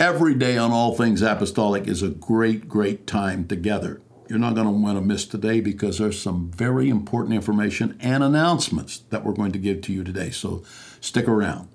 Every day on All Things Apostolic is a great, great time together. You're not going to want to miss today because there's some very important information and announcements that we're going to give to you today. So stick around.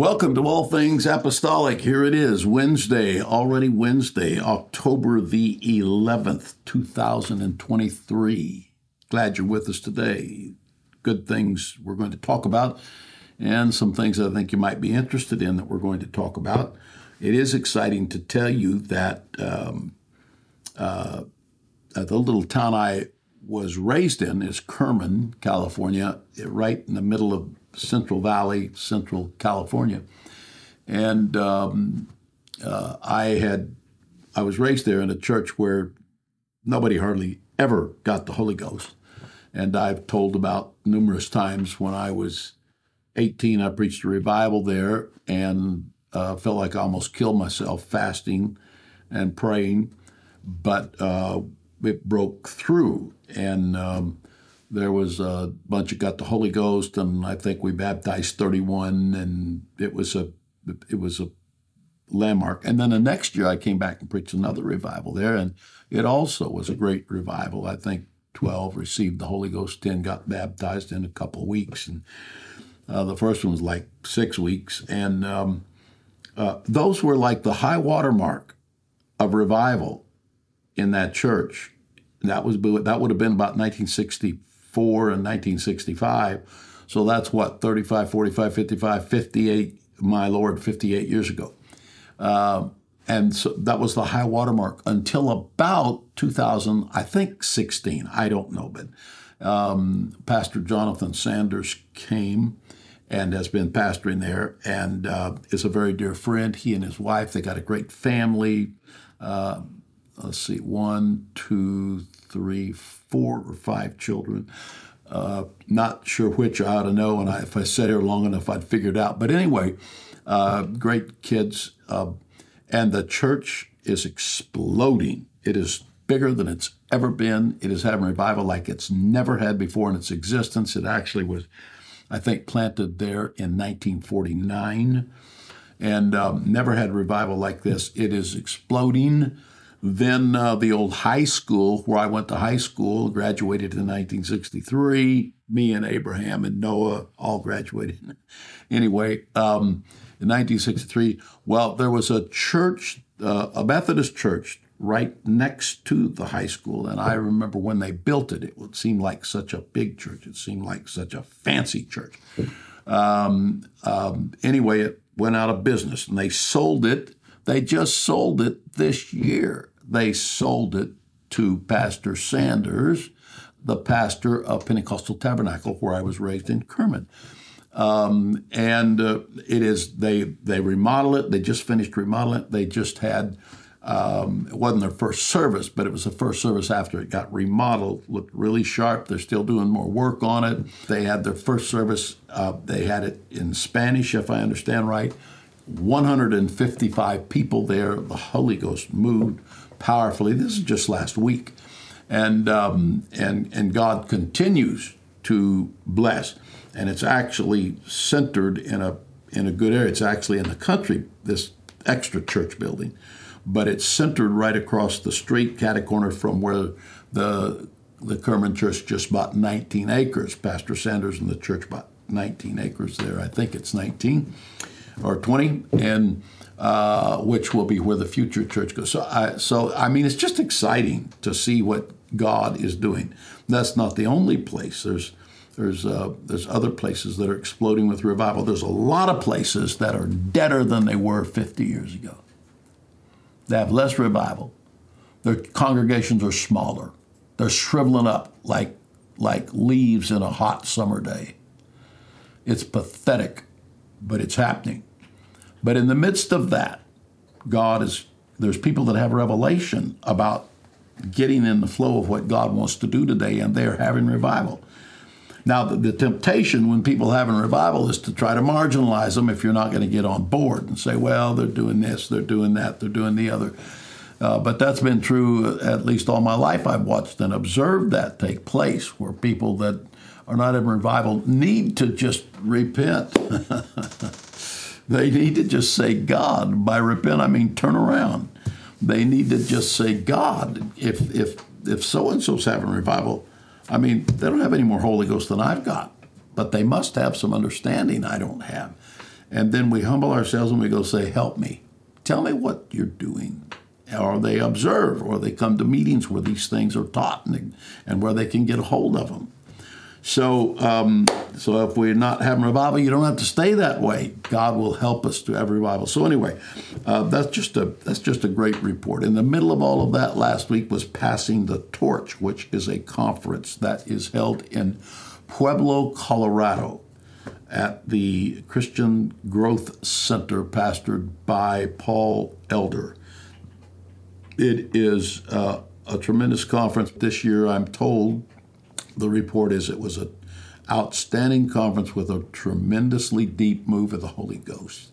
Welcome to All Things Apostolic. Here it is, Wednesday, already Wednesday, October the 11th, 2023. Glad you're with us today. Good things we're going to talk about, and some things I think you might be interested in that we're going to talk about. It is exciting to tell you that um, uh, the little town I was raised in is Kerman, California, right in the middle of Central Valley, Central California, and um, uh, I had I was raised there in a church where nobody hardly ever got the Holy Ghost, and I've told about numerous times when I was 18, I preached a revival there and uh, felt like I almost killed myself fasting and praying, but uh, it broke through. And. Um, there was a bunch that got the Holy Ghost, and I think we baptized 31, and it was a it was a landmark. And then the next year, I came back and preached another revival there, and it also was a great revival. I think 12 received the Holy Ghost, 10 got baptized in a couple weeks, and uh, the first one was like six weeks, and um, uh, those were like the high water mark of revival in that church. That was that would have been about 1960 4 in 1965. So that's what, 35, 45, 55, 58, my Lord, 58 years ago. Uh, and so that was the high watermark until about 2000, I think 16. I don't know, but um, Pastor Jonathan Sanders came and has been pastoring there and uh, is a very dear friend. He and his wife, they got a great family. Uh, let's see, one, two, three, four or five children. Uh, not sure which I ought to know, and I, if I sat here long enough, I'd figure it out. But anyway, uh, great kids, uh, and the church is exploding. It is bigger than it's ever been. It is having revival like it's never had before in its existence. It actually was, I think, planted there in 1949 and um, never had revival like this. It is exploding. Then uh, the old high school, where I went to high school, graduated in 1963. Me and Abraham and Noah all graduated. anyway, um, in 1963, well, there was a church, uh, a Methodist church, right next to the high school. And I remember when they built it, it would seem like such a big church. It seemed like such a fancy church. Um, um, anyway, it went out of business and they sold it. They just sold it this year they sold it to Pastor Sanders, the pastor of Pentecostal Tabernacle, where I was raised in Kerman. Um, and uh, it is they they remodel it. They just finished remodeling it. They just had um, it wasn't their first service, but it was the first service after it got remodeled. Looked really sharp. They're still doing more work on it. They had their first service. Uh, they had it in Spanish, if I understand right. 155 people there. The Holy Ghost moved powerfully. This is just last week, and um, and and God continues to bless, and it's actually centered in a in a good area. It's actually in the country. This extra church building, but it's centered right across the street, cat corner from where the the Kerman Church just bought 19 acres. Pastor Sanders and the church bought 19 acres there. I think it's 19 or 20, and uh, which will be where the future church goes. So, I, so I mean, it's just exciting to see what God is doing. That's not the only place. There's there's uh, there's other places that are exploding with revival. There's a lot of places that are deader than they were 50 years ago. They have less revival. Their congregations are smaller. They're shriveling up like like leaves in a hot summer day. It's pathetic, but it's happening. But in the midst of that, God is, there's people that have revelation about getting in the flow of what God wants to do today, and they're having revival. Now, the, the temptation when people having revival is to try to marginalize them if you're not going to get on board and say, well, they're doing this, they're doing that, they're doing the other. Uh, but that's been true at least all my life. I've watched and observed that take place where people that are not in revival need to just repent. they need to just say, God. By repent, I mean turn around. They need to just say, God, if, if, if so and so's having revival, I mean, they don't have any more Holy Ghost than I've got, but they must have some understanding I don't have. And then we humble ourselves and we go say, Help me. Tell me what you're doing. Or they observe, or they come to meetings where these things are taught and, and where they can get a hold of them. So, um, so if we're not having revival, you don't have to stay that way. God will help us to have revival. So anyway, uh, that's just a that's just a great report. In the middle of all of that, last week was passing the torch, which is a conference that is held in Pueblo, Colorado, at the Christian Growth Center, pastored by Paul Elder. It is uh, a tremendous conference this year. I'm told the report is it was an outstanding conference with a tremendously deep move of the Holy Ghost.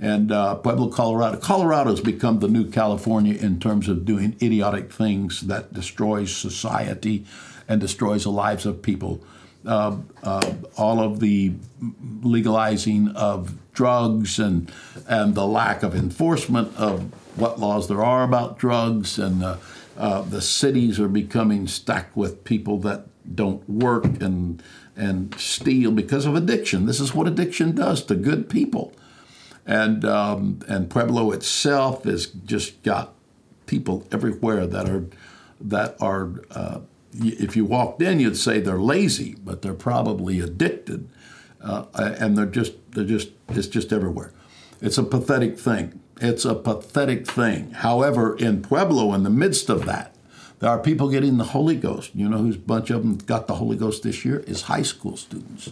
And uh, Pueblo, Colorado. Colorado has become the new California in terms of doing idiotic things that destroys society and destroys the lives of people. Uh, uh, all of the legalizing of drugs and and the lack of enforcement of what laws there are about drugs and uh, uh the cities are becoming stacked with people that don't work and and steal because of addiction. This is what addiction does to good people, and um, and Pueblo itself has just got people everywhere that are that are. Uh, if you walked in, you'd say they're lazy, but they're probably addicted, uh, and they're just they're just it's just everywhere. It's a pathetic thing. It's a pathetic thing. However, in Pueblo, in the midst of that, there are people getting the Holy Ghost. You know who's bunch of them got the Holy Ghost this year is high school students.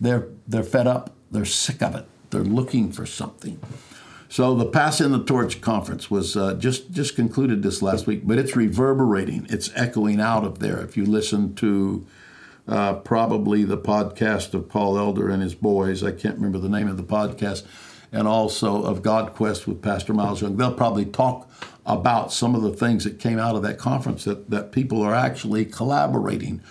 They're they're fed up. They're sick of it. They're looking for something. So the Passing the Torch conference was uh, just just concluded this last week, but it's reverberating. It's echoing out of there. If you listen to uh, probably the podcast of Paul Elder and his boys, I can't remember the name of the podcast, and also of God Quest with Pastor Miles Young, they'll probably talk about some of the things that came out of that conference that, that people are actually collaborating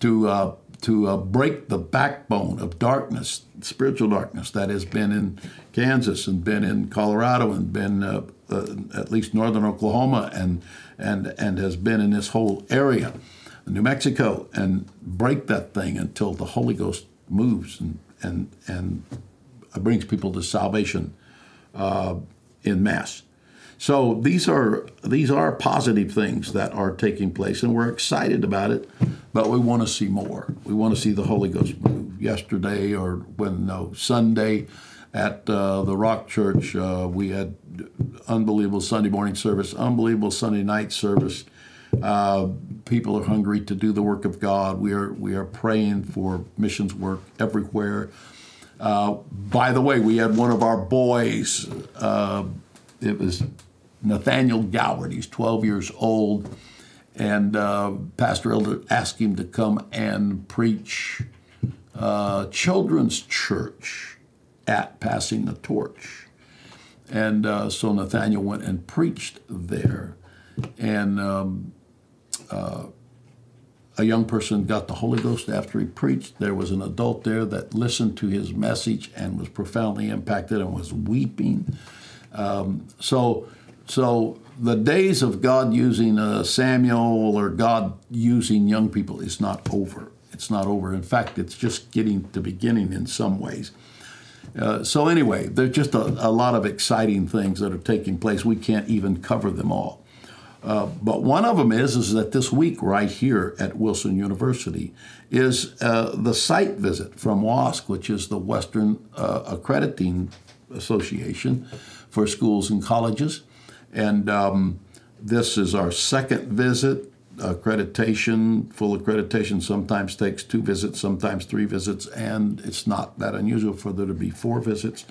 to uh, to uh, break the backbone of darkness, spiritual darkness that has been in Kansas and been in Colorado and been uh, uh at least northern Oklahoma and and and has been in this whole area, New Mexico, and break that thing until the Holy Ghost moves and and and brings people to salvation uh, in mass. So these are these are positive things that are taking place, and we're excited about it. But we want to see more. We want to see the Holy Ghost move. Yesterday, or when no Sunday, at uh, the Rock Church, uh, we had unbelievable Sunday morning service, unbelievable Sunday night service. Uh, people are hungry to do the work of God. We are we are praying for missions work everywhere. Uh, by the way, we had one of our boys. Uh, it was Nathaniel Goward. He's 12 years old. And uh, Pastor Elder asked him to come and preach uh, children's church at Passing the Torch. And uh, so Nathaniel went and preached there. And um, uh, a young person got the Holy Ghost after he preached. There was an adult there that listened to his message and was profoundly impacted and was weeping. Um, so so the days of God using uh, Samuel or God using young people is not over. It's not over. In fact, it's just getting to the beginning in some ways. Uh, so anyway, there's just a, a, lot of exciting things that are taking place. We can't even cover them all. Uh, but one of them is is that this week, right here at Wilson University, is uh, the site visit from WASC, which is the Western uh, Accrediting Association for Schools and Colleges. And um, this is our second visit. Accreditation, full accreditation, sometimes takes two visits, sometimes three visits, and it's not that unusual for there to be four visits.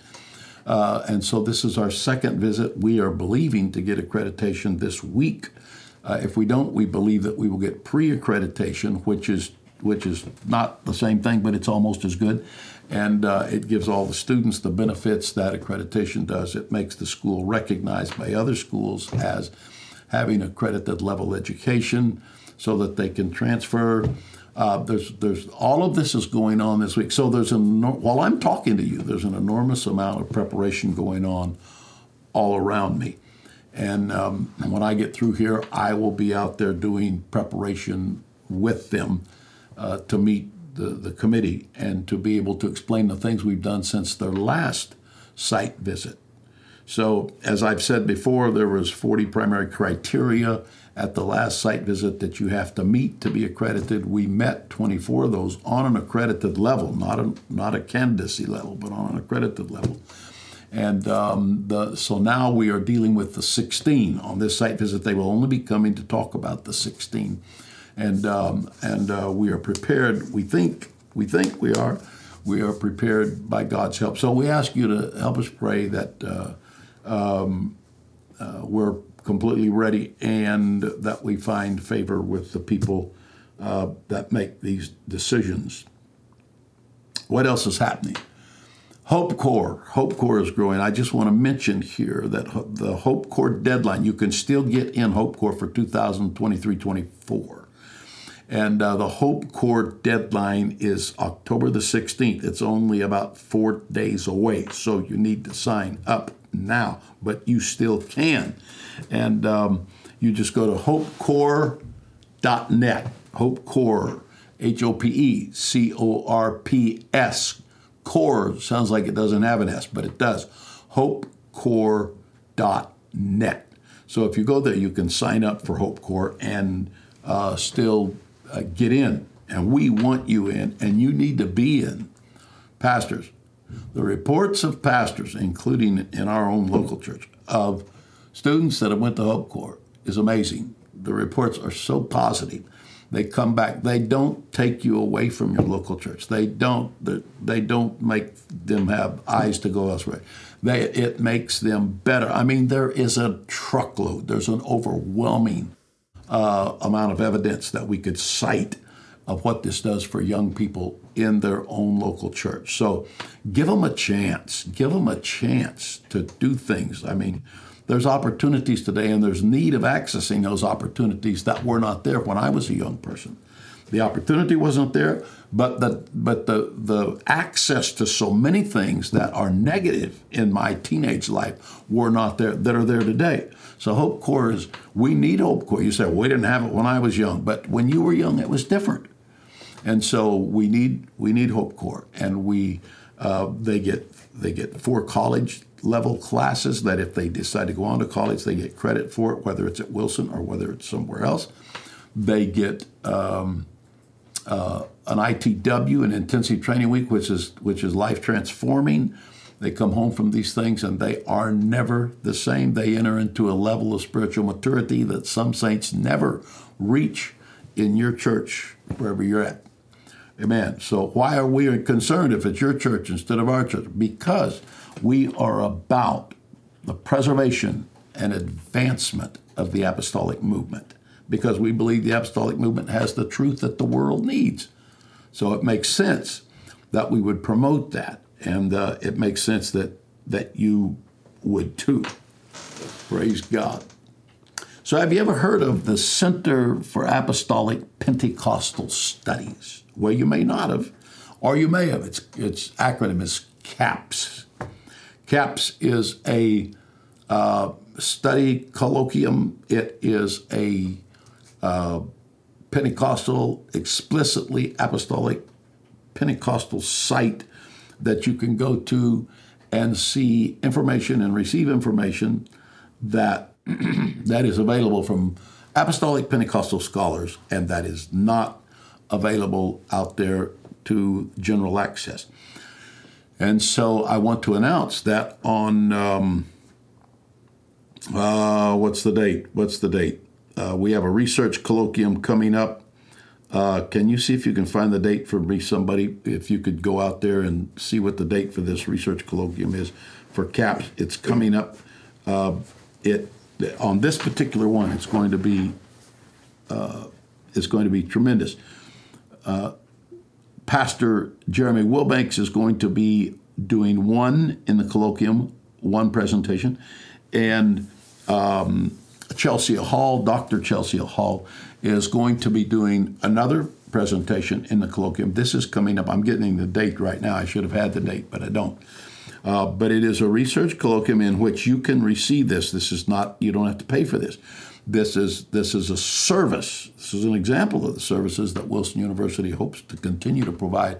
Uh, and so this is our second visit. We are believing to get accreditation this week. Uh, if we don't, we believe that we will get pre-accreditation, which is which is not the same thing, but it's almost as good and uh, it gives all the students the benefits that accreditation does. It makes the school recognized by other schools as having accredited level education so that they can transfer. Uh, there's, there's all of this is going on this week. So there's an while I'm talking to you, there's an enormous amount of preparation going on all around me. And um, when I get through here, I will be out there doing preparation with them uh, to meet the, the committee and to be able to explain the things we've done since their last site visit. So, as I've said before, there was 40 primary criteria at the last site visit that you have to meet to be accredited. We met 24 of those on an accredited level, not a, not a candidacy level, but on an accredited level. And um, the, so now we are dealing with the 16 on this site visit. They will only be coming to talk about the 16, and um, and uh, we are prepared. We think we think we are we are prepared by God's help. So we ask you to help us pray that uh, um, uh, we're completely ready and that we find favor with the people uh, that make these decisions. What else is happening? Hope Corps. Hope Corps is growing. I just want to mention here that the Hope Corps deadline, you can still get in Hope Corps for 2023 24. And uh, the Hope Corps deadline is October the 16th. It's only about four days away, so you need to sign up now, but you still can. And um, you just go to hopecorps.net. Hope Corps, H O P E C O R P S. Corps sounds like it doesn't have an S, but it does. hopecorps.net. So if you go there, you can sign up for Hope Corps and uh, still uh, get in. And we want you in, and you need to be in. Pastors, the reports of pastors, including in our own local church, of students that have went to Hope Corps is amazing. The reports are so positive. They come back. They don't take you away from your local church. They don't. They don't make them have eyes to go elsewhere. They, it makes them better. I mean, there is a truckload. There's an overwhelming uh, amount of evidence that we could cite of what this does for young people in their own local church. So give them a chance. Give them a chance to do things. I mean, there's opportunities today, and there's need of accessing those opportunities that were not there when I was a young person. The opportunity wasn't there, but the but the the access to so many things that are negative in my teenage life were not there that are there today. So Hope Corps is we need Hope Corps. You said we didn't have it when I was young, but when you were young, it was different. And so we need we need Hope Corps, and we uh, they get they get four college level classes that if they decide to go on to college, they get credit for it, whether it's at Wilson or whether it's somewhere else. They get um, uh, an ITW, an intensive training week, which is which is life transforming. They come home from these things and they are never the same. They enter into a level of spiritual maturity that some saints never reach in your church, wherever you're at. Amen. So why are we concerned if it's your church instead of our church? Because we are about the preservation and advancement of the apostolic movement because we believe the apostolic movement has the truth that the world needs. So it makes sense that we would promote that, and uh, it makes sense that that you would too. Praise God. So, have you ever heard of the Center for Apostolic Pentecostal Studies? Well, you may not have, or you may have. Its its acronym is CAPS. CAPS is a uh, study colloquium. It is a uh, Pentecostal, explicitly apostolic Pentecostal site that you can go to and see information and receive information that that is available from apostolic Pentecostal scholars and that is not available out there to general access. And so I want to announce that on um, uh, what's the date? What's the date? Uh, we have a research colloquium coming up. Uh, can you see if you can find the date for me, somebody? If you could go out there and see what the date for this research colloquium is for CAPS, it's coming up. Uh, it on this particular one, it's going to be uh, it's going to be tremendous. Uh, Pastor Jeremy Wilbanks is going to be doing one in the colloquium, one presentation, and um, Chelsea Hall, Dr. Chelsea Hall, is going to be doing another presentation in the colloquium. This is coming up. I'm getting the date right now. I should have had the date, but I don't. Uh, but it is a research colloquium in which you can receive this. This is not, you don't have to pay for this. This is this is a service. This is an example of the services that Wilson University hopes to continue to provide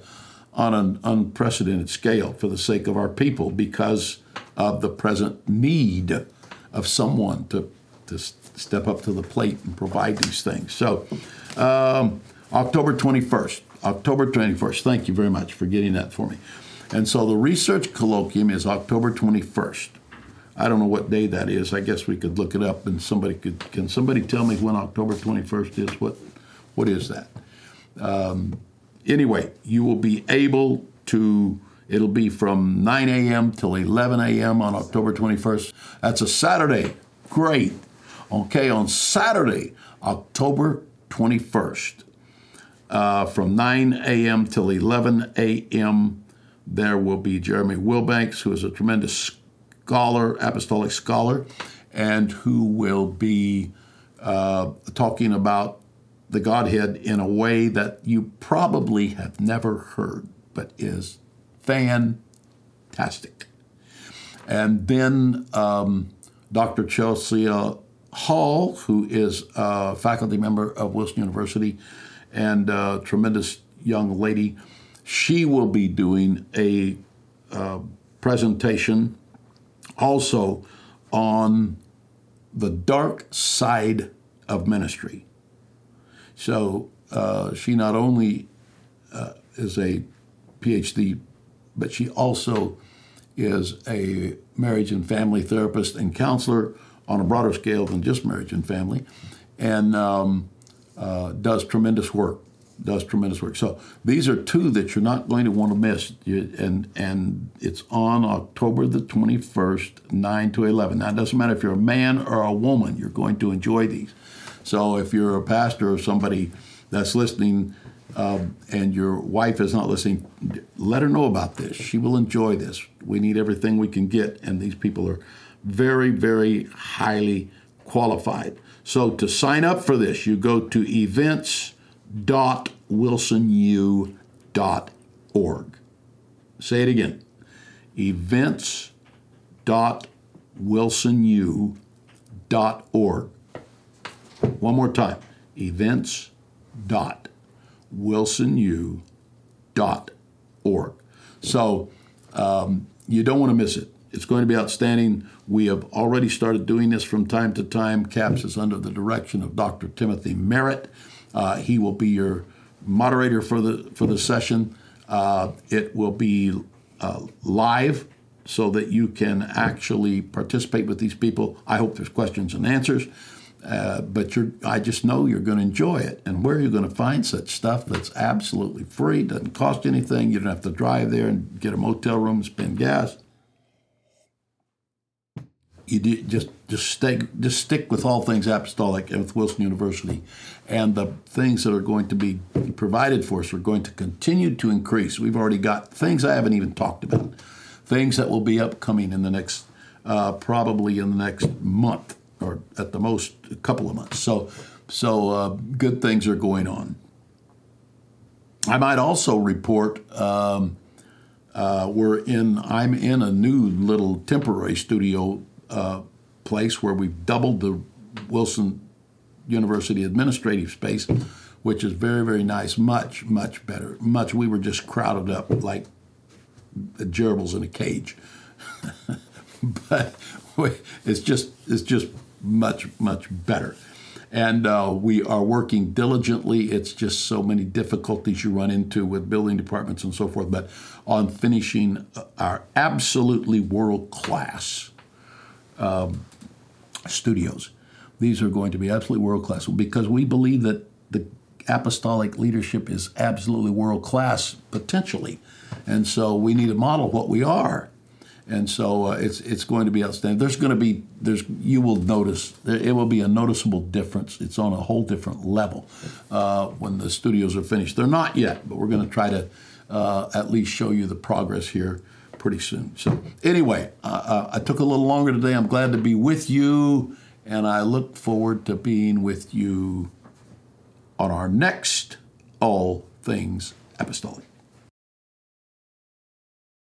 on an unprecedented scale for the sake of our people because of the present need of someone to, to step up to the plate and provide these things. So, um, October 21st, October 21st, thank you very much for getting that for me. And so the research colloquium is October 21st. I don't know what day that is. I guess we could look it up and somebody could, can somebody tell me when October 21st is? What, what is that? Um, anyway, you will be able to, it'll be from 9 a.m. till 11 a.m. on October 21st. That's a Saturday. Great. Okay, on Saturday, October 21st, uh, from 9 a.m. till 11 a.m., there will be Jeremy Wilbanks, who is a tremendous scholar, apostolic scholar, and who will be uh, talking about the Godhead in a way that you probably have never heard, but is fantastic. And then um, Dr. Chelsea Hall, who is a faculty member of Wilson University and a tremendous young lady, she will be doing a uh, presentation also on the dark side of ministry. So uh, she not only uh, is a PhD, but she also is a marriage and family therapist and counselor on a broader scale than just marriage and family, and um, uh, does tremendous work does tremendous work. So these are two that you're not going to want to miss. You, and and it's on October the 21st, 9 to 11. Now, it doesn't matter if you're a man or a woman, you're going to enjoy these. So if you're a pastor or somebody that's listening um, and your wife is not listening, let her know about this. She will enjoy this. We need everything we can get, and these people are very, very highly qualified. So to sign up for this, you go to events events.wilsonu.org. Say it again events.wilsonu.org. One more time events.wilsonu.org. So um, you don't want to miss it. It's going to be outstanding. We have already started doing this from time to time. CAPS is under the direction of Dr. Timothy Merritt. Uh, he will be your moderator for the for the session. Uh, it will be uh, live so that you can actually participate with these people. I hope there's questions and answers. Uh, but I just know you're going to enjoy it. And where are you're going to find such stuff that's absolutely free, doesn't cost anything, you don't have to drive there and get a motel room, spend gas you do, just just stay just stick with all things apostolic and with Wilson University, and the things that are going to be provided for us are going to continue to increase. We've already got things I haven't even talked about, things that will be upcoming in the next uh, probably in the next month or at the most a couple of months. So so uh, good things are going on. I might also report. Um, uh, we're in. I'm in a new little temporary studio uh, place where we've doubled the Wilson University administrative space, which is very, very nice. Much, much better. Much. We were just crowded up like gerbils in a cage. but it's just it's just much much better and uh, we are working diligently it's just so many difficulties you run into with building departments and so forth but on finishing our absolutely world class um, studios. These are going to be absolutely world class because we believe that the apostolic leadership is absolutely world class potentially, and so we need to model what we are. And so uh, it's it's going to be outstanding. There's going to be there's you will notice it will be a noticeable difference. It's on a whole different level uh, when the studios are finished. They're not yet, but we're going to try to uh, at least show you the progress here pretty soon. So, anyway, uh, uh, I took a little longer today. I'm glad to be with you, and I look forward to being with you on our next All Things Apostolic.